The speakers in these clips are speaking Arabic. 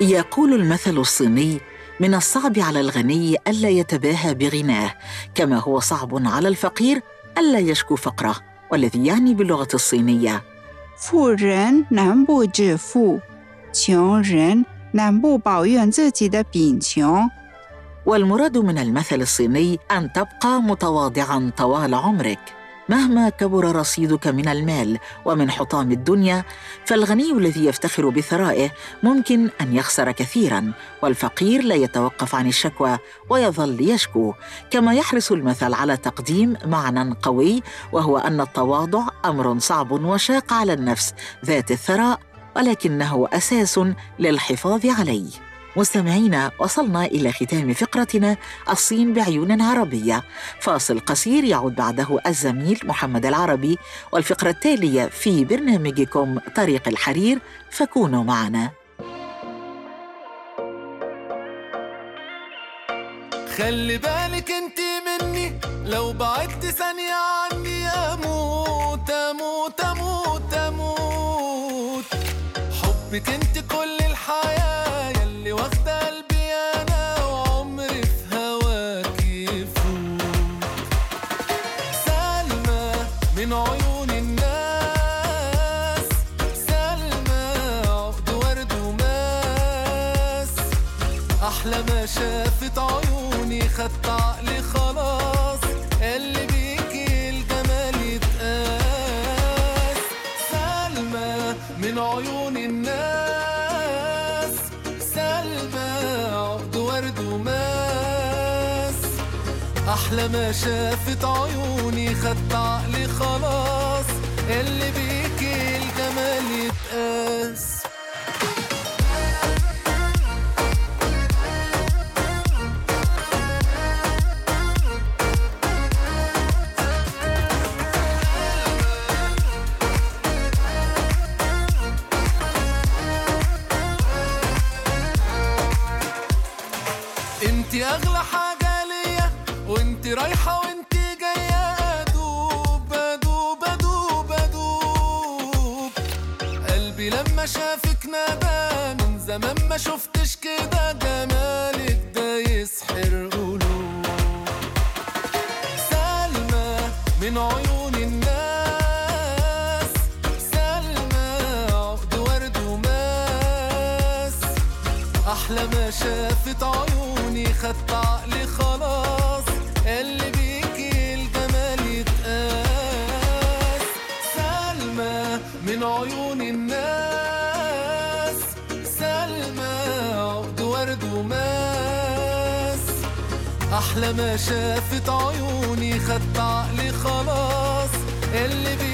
يقول المثل الصيني من الصعب على الغني ألا يتباهى بغناه كما هو صعب على الفقير ألا يشكو فقره. والذي يعني باللغة الصينيه والمراد من المثل الصيني أن تبقى متواضعا طوال عمرك. مهما كبر رصيدك من المال ومن حطام الدنيا فالغني الذي يفتخر بثرائه ممكن أن يخسر كثيرا والفقير لا يتوقف عن الشكوى ويظل يشكو. كما يحرص المثل على تقديم معنى قوي وهو أن التواضع أمر صعب وشاق على النفس ذات الثراء ولكنه أساس للحفاظ عليه. مستمعينا وصلنا إلى ختام فقرتنا الصين بعيون عربية. فاصل قصير يعود بعده الزميل محمد العربي والفقرة التالية في برنامجكم طريق الحرير فكونوا معنا. خلي بالك انت مني لو بعدت ثانية عني أموت أموت أموت أموت. حبك انت أحلى ما شافت عيوني خدت عقلي خلاص. اللي بيكي الجمال يتقاس. زمان ما شفتش كده جمالك ده يسحر قلوب سلمى من عيون الناس سلمى عقد ورد وماس. أحلى ما شافت عيوني خدت عقلي خلاص. اللي بيكي الجمال يتقاس. سلمى من عيون أحلى ما شافت عيوني خدت عقلي خلاص. اللي بيكي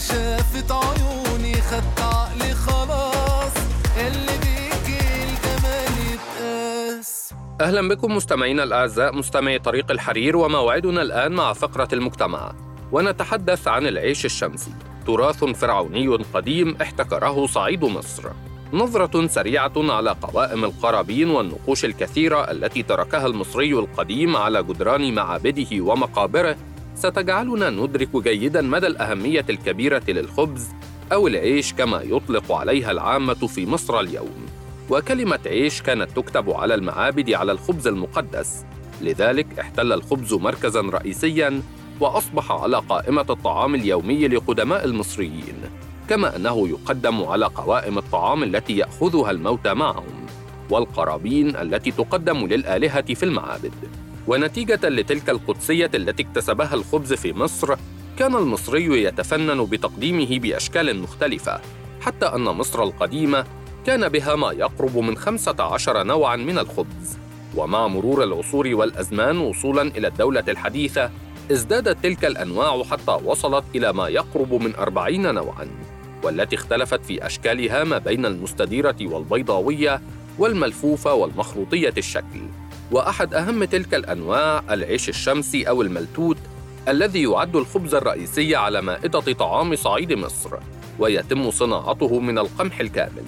شافت عيوني خدت عقلي خلاص. اللي بيكي الجمال يتقاس. أهلا بكم مستمعينا الأعزاء مستمعي طريق الحرير وموعدنا الآن مع فقرة المجتمع. ونتحدث عن العيش الشمسي. تراث فرعوني قديم احتكره صعيد مصر. نظرة سريعة على قوائم القرابين والنقوش الكثيرة التي تركها المصري القديم على جدران معابده ومقابره ستجعلنا ندرك جيدا مدى الأهمية الكبيرة للخبز أو العيش كما يطلق عليها العامة في مصر اليوم. وكلمة عيش كانت تكتب على المعابد على الخبز المقدس، لذلك احتل الخبز مركزا رئيسيا وأصبح على قائمة الطعام اليومي لقدماء المصريين. كما أنه يقدم على قوائم الطعام التي يأخذها الموتى معهم والقرابين التي تقدم للآلهة في المعابد ونتيجة لتلك القدسية التي اكتسبها الخبز في مصر كان المصري يتفنن بتقديمه بأشكال مختلفة حتى أن مصر القديمة كان بها ما يقرب من خمسة عشر نوعا من الخبز. ومع مرور العصور والأزمان وصولا إلى الدولة الحديثة ازدادت تلك الأنواع حتى وصلت إلى ما يقرب من أربعين نوعا والتي اختلفت في أشكالها ما بين المستديرة والبيضاوية والملفوفة والمخروطية الشكل. وأحد أهم تلك الأنواع العيش الشمسي أو الملتوت الذي يعد الخبز الرئيسي على مائدة طعام صعيد مصر ويتم صناعته من القمح الكامل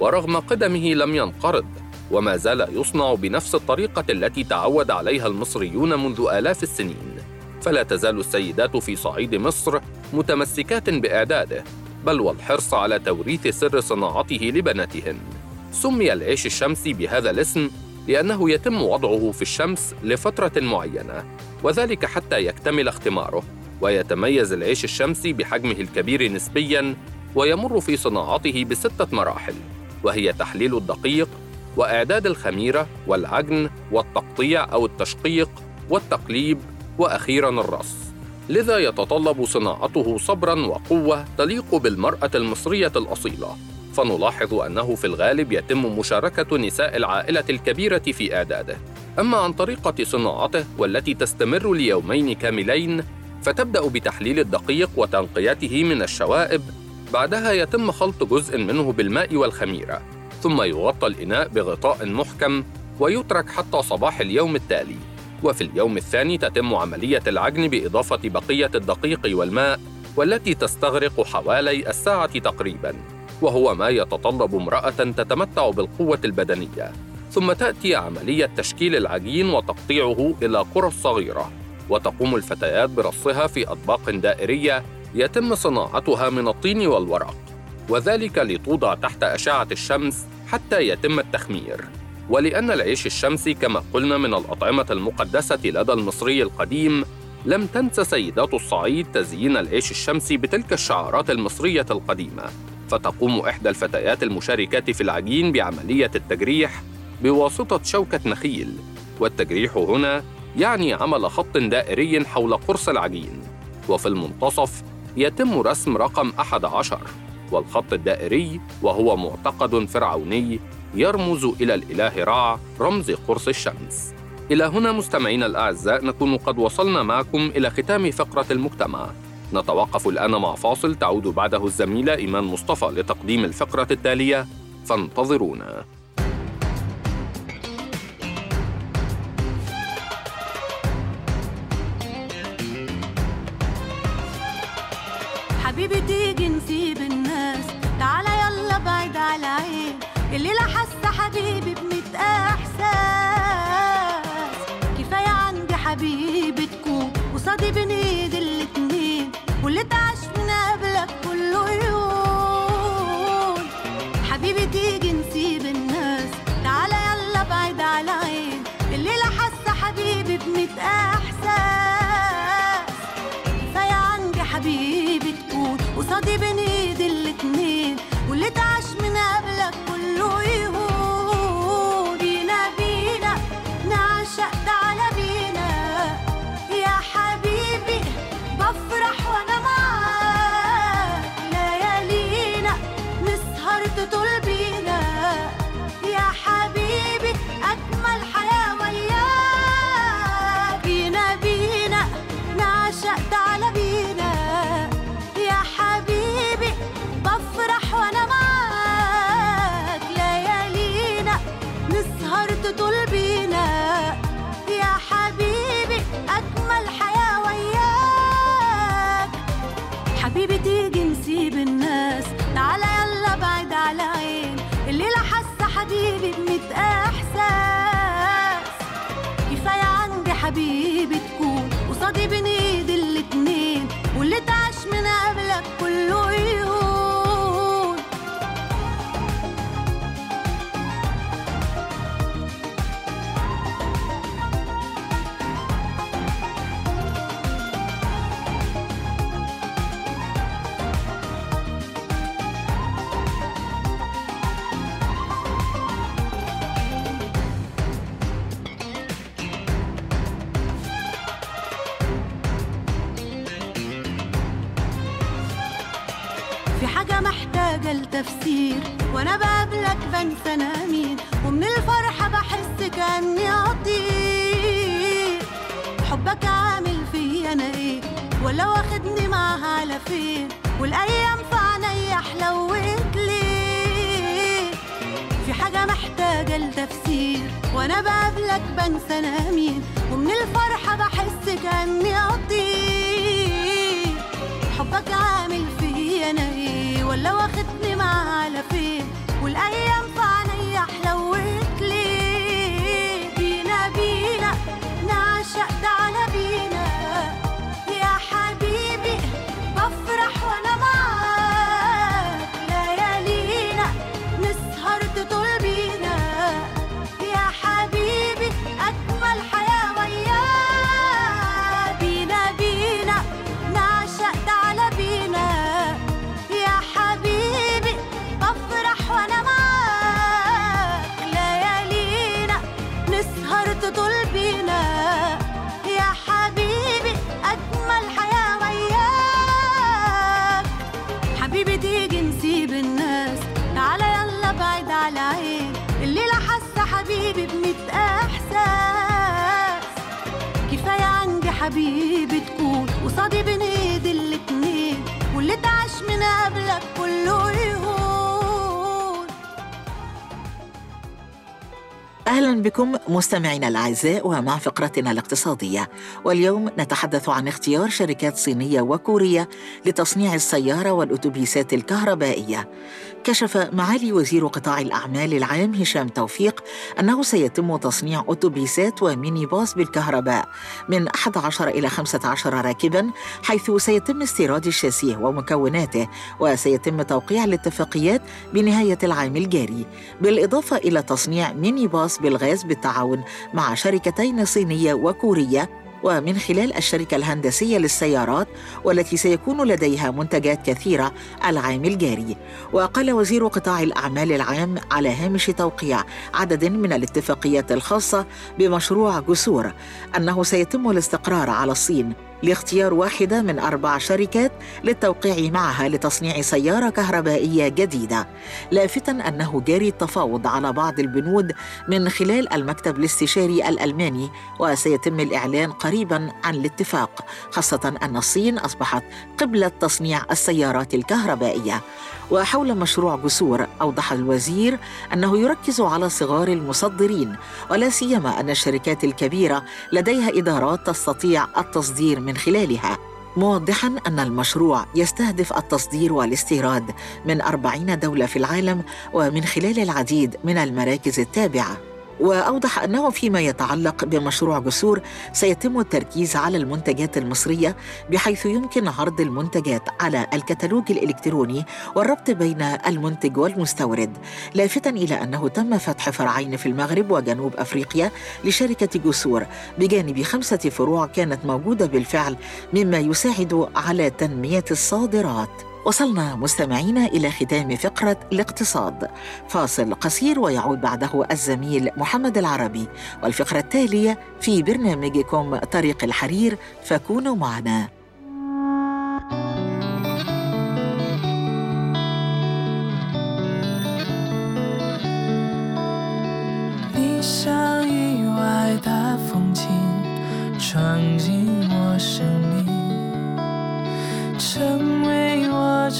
ورغم قدمه لم ينقرض وما زال يصنع بنفس الطريقة التي تعود عليها المصريون منذ آلاف السنين فلا تزال السيدات في صعيد مصر متمسكات بإعداده بل والحرص على توريث سر صناعته لبناتهن. سمي العيش الشمسي بهذا الاسم لأنه يتم وضعه في الشمس لفترة معينة، وذلك حتى يكتمل اختماره، ويتميز العيش الشمسي بحجمه الكبير نسبياً، ويمر في صناعته بستة مراحل، وهي تحليل الدقيق، وإعداد الخميرة، والعجن، والتقطيع أو التشقيق، والتقليب، وأخيراً الرص. لذا يتطلب صناعته صبرا وقوة تليق بالمرأة المصرية الأصيلة فنلاحظ أنه في الغالب يتم مشاركة نساء العائلة الكبيرة في إعداده. أما عن طريقة صناعته والتي تستمر ليومين كاملين فتبدأ بتحليل الدقيق وتنقيته من الشوائب. بعدها يتم خلط جزء منه بالماء والخميرة. ثم يغطى الإناء بغطاء محكم ويترك حتى صباح اليوم التالي. وفي اليوم الثاني تتم عملية العجن بإضافة بقية الدقيق والماء والتي تستغرق حوالي الساعة تقريباً، وهو ما يتطلب امرأة تتمتع بالقوة البدنية. ثم تأتي عملية تشكيل العجين وتقطيعه إلى قرى صغيرة، وتقوم الفتيات برصها في أطباق دائرية يتم صناعتها من الطين والورق، وذلك لتوضع تحت أشعة الشمس حتى يتم التخمير. ولأن العيش الشمسي كما قلنا من الأطعمة المقدسة لدى المصري القديم لم تنس سيدات الصعيد تزيين العيش الشمسي بتلك الشعارات المصرية القديمة فتقوم إحدى الفتيات المشاركات في العجين بعملية التجريح بواسطة شوكة نخيل والتجريح هنا يعني عمل خط دائري حول قرص العجين وفي المنتصف يتم رسم رقم أحد عشر والخط الدائري وهو معتقد فرعوني يرمز إلى الإله رع رمز قرص الشمس. إلى هنا مستمعينا الأعزاء نكون قد وصلنا معكم إلى ختام فقرة المجتمع. نتوقف الآن مع فاصل تعود بعده الزميلة إيمان مصطفى لتقديم الفقرة التالية فانتظرونا. محتاجة لتفسير وأنا بقابلك بنسى أنا مين ومن الفرحة بحس كأني أطير. حبك عامل فيا أنا إيه؟ ولا واخدني معاها على فين والأيام في عينيا حلوت ليه؟ في حاجة محتاجة لتفسير وأنا بقابلك بنسى أنا مين ومن الفرحة بحس كأني أطير. حبك عامل فيا أنا إيه؟ ولا واخدني معاه على فين والأيام قبلك كله أهلا بكم مستمعينا الأعزاء ومع فقرتنا الاقتصادية. واليوم نتحدث عن اختيار شركات صينية وكورية لتصنيع السيارة والأتوبيسات الكهربائية. كشف معالي وزير قطاع الأعمال العام هشام توفيق أنه سيتم تصنيع أتوبيسات وميني باص بالكهرباء من 11 إلى 15 راكبا حيث سيتم استيراد الشاسيه ومكوناته وسيتم توقيع الاتفاقيات بنهاية العام الجاري. بالإضافة إلى تصنيع ميني باص بالغاز بالتعاون مع شركتين صينية وكورية ومن خلال الشركة الهندسية للسيارات والتي سيكون لديها منتجات كثيرة العام الجاري. وقال وزير قطاع الأعمال العام على هامش توقيع عدد من الاتفاقيات الخاصة بمشروع جسور أنه سيتم الاستقرار على الصين. لاختيار واحدة من أربع شركات للتوقيع معها لتصنيع سيارة كهربائية جديدة. لافتا أنه جاري التفاوض على بعض البنود من خلال المكتب الاستشاري الألماني وسيتم الإعلان قريبا عن الاتفاق خاصة أن الصين أصبحت قبلة تصنيع السيارات الكهربائية. وحول مشروع جسور أوضح الوزير أنه يركز على صغار المصدرين ولا سيما أن الشركات الكبيرة لديها إدارات تستطيع التصدير من خلالها. موضحا أن المشروع يستهدف التصدير والاستيراد من أربعين دولة في العالم ومن خلال العديد من المراكز التابعة. وأوضح أنه فيما يتعلق بمشروع جسور سيتم التركيز على المنتجات المصرية بحيث يمكن عرض المنتجات على الكتالوج الإلكتروني والربط بين المنتج والمستورد لافتا إلى أنه تم فتح فرعين في المغرب وجنوب أفريقيا لشركة جسور بجانب خمسة فروع كانت موجودة بالفعل مما يساعد على تنمية الصادرات. وصلنا مستمعينا إلى ختام فقرة الاقتصاد. فاصل قصير ويعود بعده الزميل محمد العربي. والفقرة التالية في برنامجكم طريق الحرير فكونوا معنا.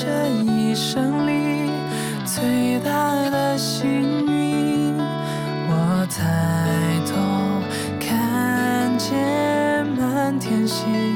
这一生里最大的幸运。我抬头看见满天星，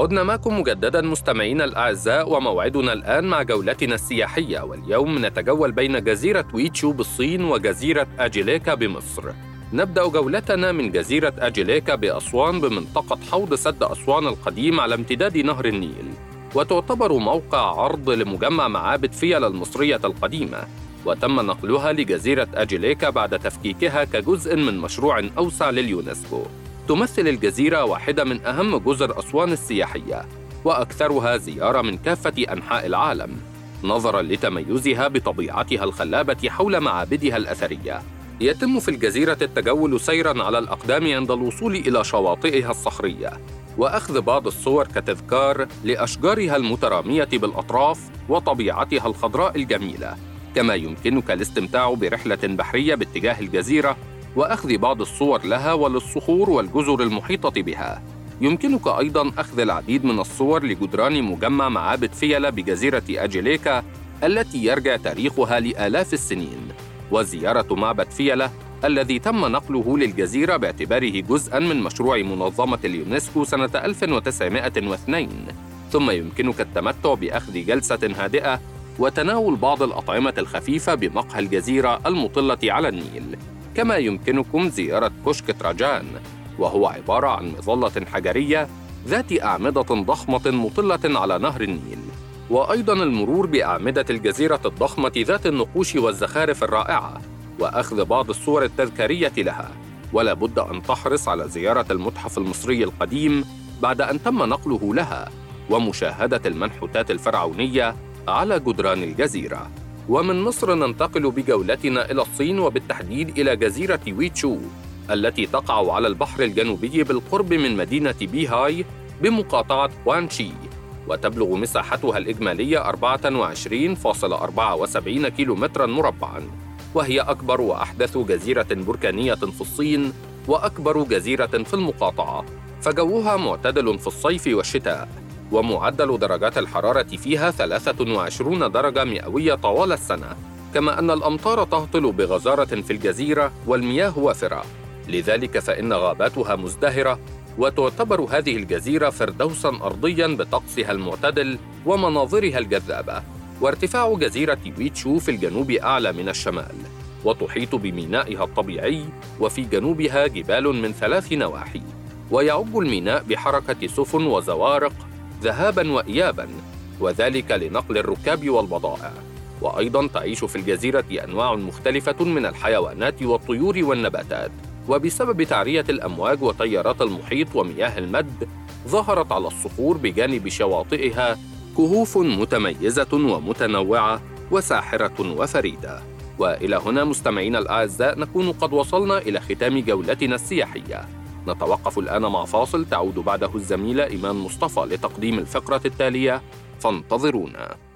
عدنا معكم مجددا مستمعينا الأعزاء وموعدنا الآن مع جولتنا السياحية واليوم نتجول بين جزيرة ويتشو بالصين وجزيرة أجيليكا بمصر. نبدأ جولتنا من جزيرة أجيليكا بأسوان بمنطقة حوض سد أسوان القديم على امتداد نهر النيل وتعتبر موقع عرض لمجمع معابد فيلة المصرية القديمة. وتم نقلها لجزيرة أجيليكا بعد تفكيكها كجزء من مشروع أوسع لليونسكو. تمثل الجزيرة واحدة من أهم جزر أسوان السياحية وأكثرها زيارة من كافة أنحاء العالم نظراً لتميزها بطبيعتها الخلابة حول معابدها الأثرية. يتم في الجزيرة التجول سيراً على الأقدام عند الوصول إلى شواطئها الصخرية وأخذ بعض الصور كتذكار لأشجارها المترامية بالأطراف وطبيعتها الخضراء الجميلة كما يمكنك الاستمتاع برحلة بحرية باتجاه الجزيرة وأخذ بعض الصور لها وللصخور والجزر المحيطة بها. يمكنك أيضا أخذ العديد من الصور لجدران مجمع معابد فيلة بجزيرة أجيليكا التي يرجع تاريخها لآلاف السنين. وزيارة معبد فيلة الذي تم نقله للجزيرة باعتباره جزءا من مشروع منظمة اليونسكو سنة 1902 ثم يمكنك التمتع بأخذ جلسة هادئة وتناول بعض الأطعمة الخفيفة بمقهى الجزيرة المطلة على النيل. كما يمكنكم زيارة كشك تراجان وهو عبارة عن مظلة حجرية ذات أعمدة ضخمة مطلة على نهر النيل وأيضا المرور بأعمدة الجزيرة الضخمة ذات النقوش والزخارف الرائعة وأخذ بعض الصور التذكارية لها. ولا بد أن تحرص على زيارة المتحف المصري القديم بعد أن تم نقله لها ومشاهدة المنحوتات الفرعونية على جدران الجزيرة. ومن مصر ننتقل بجولتنا إلى الصين وبالتحديد إلى جزيرة ويتشو التي تقع على البحر الجنوبي بالقرب من مدينة بيهاي بمقاطعة وانشي وتبلغ مساحتها الإجمالية 24.74 كيلومتراً مربعاً وهي أكبر وأحدث جزيرة بركانية في الصين وأكبر جزيرة في المقاطعة فجوها معتدل في الصيف والشتاء. ومعدل درجات الحرارة فيها 23 درجة مئوية طوال السنة كما أن الأمطار تهطل بغزارة في الجزيرة والمياه وافرة. لذلك فإن غاباتها مزدهرة وتعتبر هذه الجزيرة فردوساً أرضياً بطقسها المعتدل ومناظرها الجذابة. وارتفاع جزيرة ويتشو في الجنوب أعلى من الشمال وتحيط بمينائها الطبيعي وفي جنوبها جبال من ثلاث نواحي. ويعج الميناء بحركة سفن وزوارق ذهابا وإيابا وذلك لنقل الركاب والبضائع. وأيضا تعيش في الجزيرة أنواع مختلفة من الحيوانات والطيور والنباتات. وبسبب تعرية الأمواج وتيارات المحيط ومياه المد ظهرت على الصخور بجانب شواطئها كهوف متميزة ومتنوعة وساحرة وفريدة. وإلى هنا مستمعينا الأعزاء نكون قد وصلنا إلى ختام جولتنا السياحية. نتوقف الآن مع فاصل تعود بعده الزميلة إيمان مصطفى لتقديم الفقرة التالية. فانتظرونا.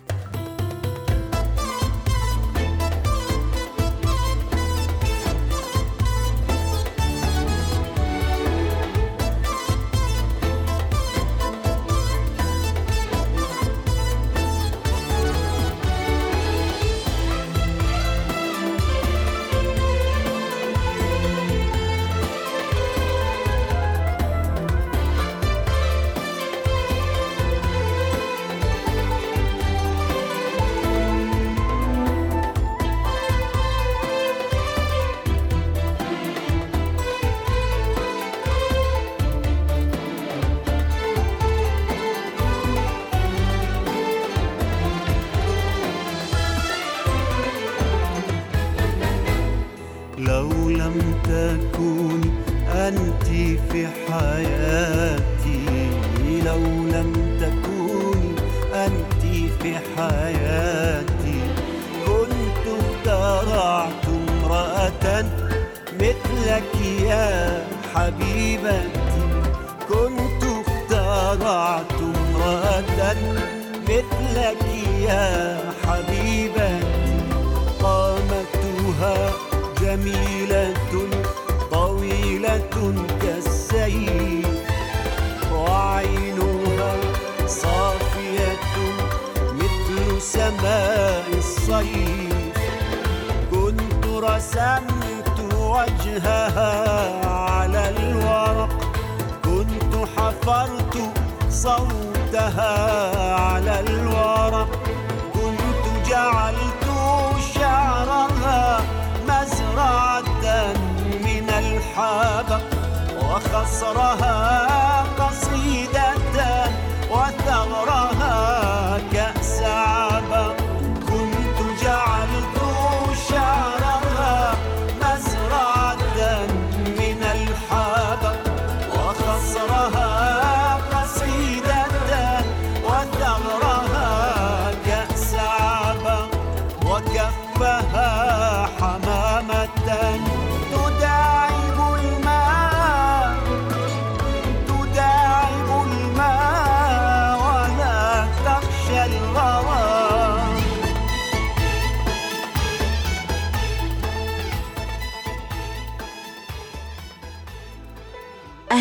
سماء الصيف. كنت رسمت وجهها على الورق. كنت حفرت صوتها على الورق. كنت جعلت شعرها مزرعة من الحبق وخصرها قصيدة وثغرها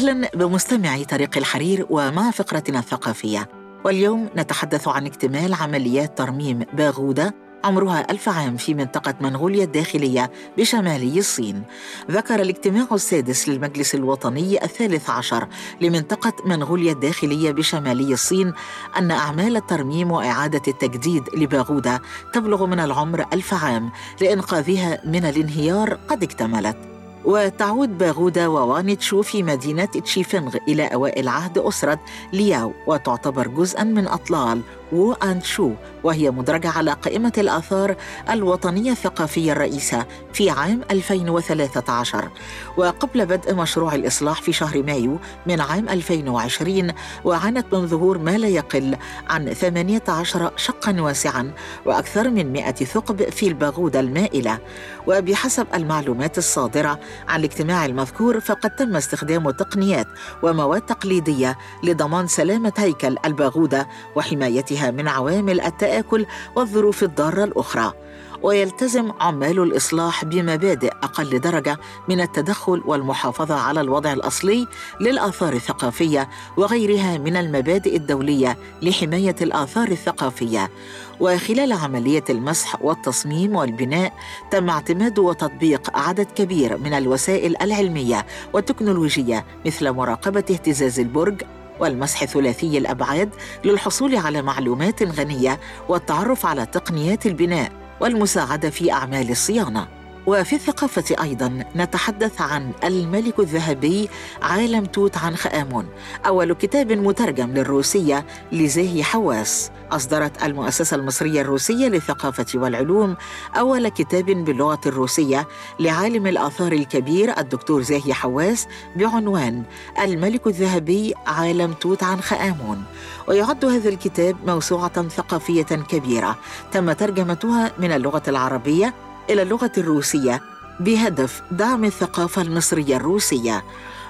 أهلا بمستمعي طريق الحرير ومع فقرتنا الثقافية. واليوم نتحدث عن اكتمال عمليات ترميم باغودة عمرها ألف عام في منطقة منغوليا الداخلية بشمالي الصين. ذكر الاجتماع السادس للمجلس الوطني الثالث عشر لمنطقة منغوليا الداخلية بشمالي الصين أن أعمال الترميم وإعادة التجديد لباغودة تبلغ من العمر ألف عام لإنقاذها من الانهيار قد اكتملت. وتعود باغودا ووانيتشو في مدينة تشيفنغ إلى أوائل عهد أسرة لياو وتعتبر جزءاً من أطلال. وو أند شو وهي مدرجة على قائمة الآثار الوطنية الثقافية الرئيسة في عام 2013 وقبل بدء مشروع الإصلاح في شهر مايو من عام 2020 وعانت من ظهور ما لا يقل عن 18 شقاً واسعاً وأكثر من 100 ثقب في الباغودة المائلة. وبحسب المعلومات الصادرة عن الاجتماع المذكور فقد تم استخدام تقنيات ومواد تقليدية لضمان سلامة هيكل الباغودة وحمايتها من عوامل التآكل والظروف الضارة الأخرى ويلتزم عمال الإصلاح بمبادئ أقل درجة من التدخل والمحافظة على الوضع الأصلي للآثار الثقافية وغيرها من المبادئ الدولية لحماية الآثار الثقافية. وخلال عملية المسح والتصميم والبناء تم اعتماد وتطبيق عدد كبير من الوسائل العلمية والتكنولوجية مثل مراقبة اهتزاز البرج والمسح ثلاثي الأبعاد للحصول على معلومات غنية والتعرف على تقنيات البناء والمساعدة في أعمال الصيانة. وفي الثقافة أيضا نتحدث عن الملك الذهبي عالم توت عنخ آمون أول كتاب مترجم للروسية لزاهي حواس. أصدرت المؤسسة المصرية الروسية للثقافة والعلوم أول كتاب باللغة الروسية لعالم الآثار الكبير الدكتور زاهي حواس بعنوان الملك الذهبي عالم توت عنخ آمون. ويعد هذا الكتاب موسوعة ثقافية كبيرة تم ترجمتها من اللغة العربية إلى اللغة الروسية بهدف دعم الثقافة المصرية الروسية.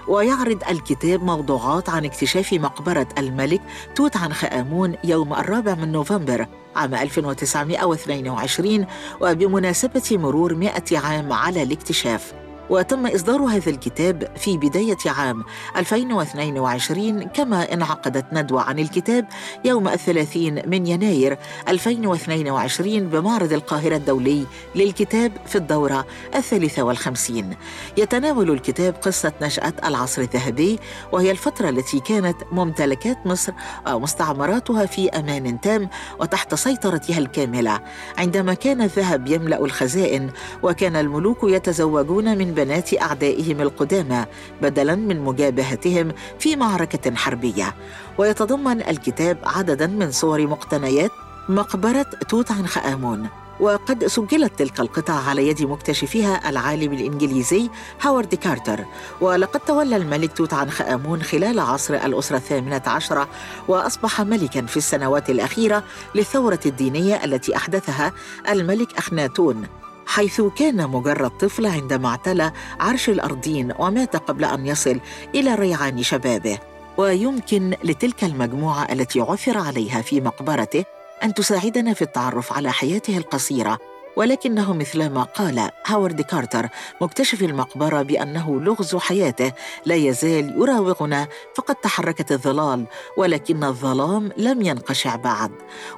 ويعرض الكتاب موضوعات عن اكتشاف مقبرة الملك توت عنخ آمون يوم الرابع من نوفمبر عام 1922 وبمناسبة مرور 100 عام على الاكتشاف. وتم إصدار هذا الكتاب في بداية عام 2022 كما انعقدت ندوة عن الكتاب يوم الثلاثين من يناير 2022 بمعرض القاهرة الدولي للكتاب في الدورة الثالثة والخمسين. يتناول الكتاب قصة نشأة العصر الذهبي وهي الفترة التي كانت ممتلكات مصر ومستعمراتها في أمان تام وتحت سيطرتها الكاملة. عندما كان الذهب يملأ الخزائن وكان الملوك يتزوجون من بنات أعدائهم القدامى بدلا من مجابهتهم في معركة حربية. ويتضمن الكتاب عددا من صور مقتنيات مقبرة توت عنخ آمون وقد سجلت تلك القطع على يد مكتشفيها العالم الإنجليزي هاورد كارتر. ولقد تولى الملك توت عنخ آمون خلال عصر الأسرة الثامنة عشرة وأصبح ملكا في السنوات الأخيرة للثورة الدينية التي أحدثها الملك أخناتون. حيث كان مجرد طفل عندما اعتلى عرش الأرضين ومات قبل أن يصل إلى ريعان شبابه. ويمكن لتلك المجموعة التي عثر عليها في مقبرته أن تساعدنا في التعرف على حياته القصيرة. ولكنه مثلما قال هاورد كارتر مكتشف المقبرة بأنه لغز حياته لا يزال يراوغنا فقد تحركت الظلال ولكن الظلام لم ينقشع بعد.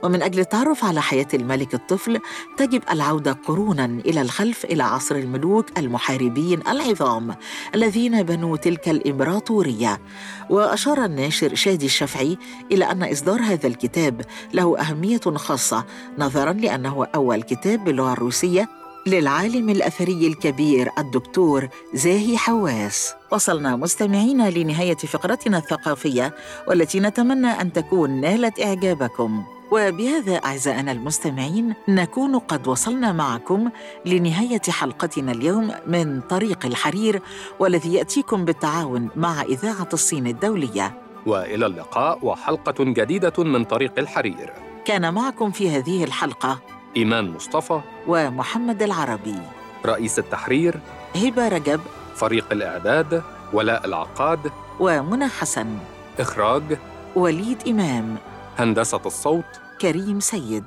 ومن أجل التعرف على حياة الملك الطفل تجب العودة قرونا إلى الخلف إلى عصر الملوك المحاربين العظام الذين بنوا تلك الإمبراطورية. وأشار الناشر شادي الشافعي إلى أن إصدار هذا الكتاب له أهمية خاصة نظرا لأنه أول كتاب باللغة الروسية للعالم الأثري الكبير الدكتور زاهي حواس. وصلنا مستمعين لنهاية فقرتنا الثقافية والتي نتمنى أن تكون نالت إعجابكم. وبهذا أعزائنا المستمعين نكون قد وصلنا معكم لنهاية حلقتنا اليوم من طريق الحرير والذي يأتيكم بالتعاون مع إذاعة الصين الدولية. وإلى اللقاء وحلقة جديدة من طريق الحرير. كان معكم في هذه الحلقة إيمان مصطفى ومحمد العربي. رئيس التحرير هبة رجب فريق الإعداد ولاء العقاد ومنى حسن. إخراج وليد إمام. هندسة الصوت كريم سيد.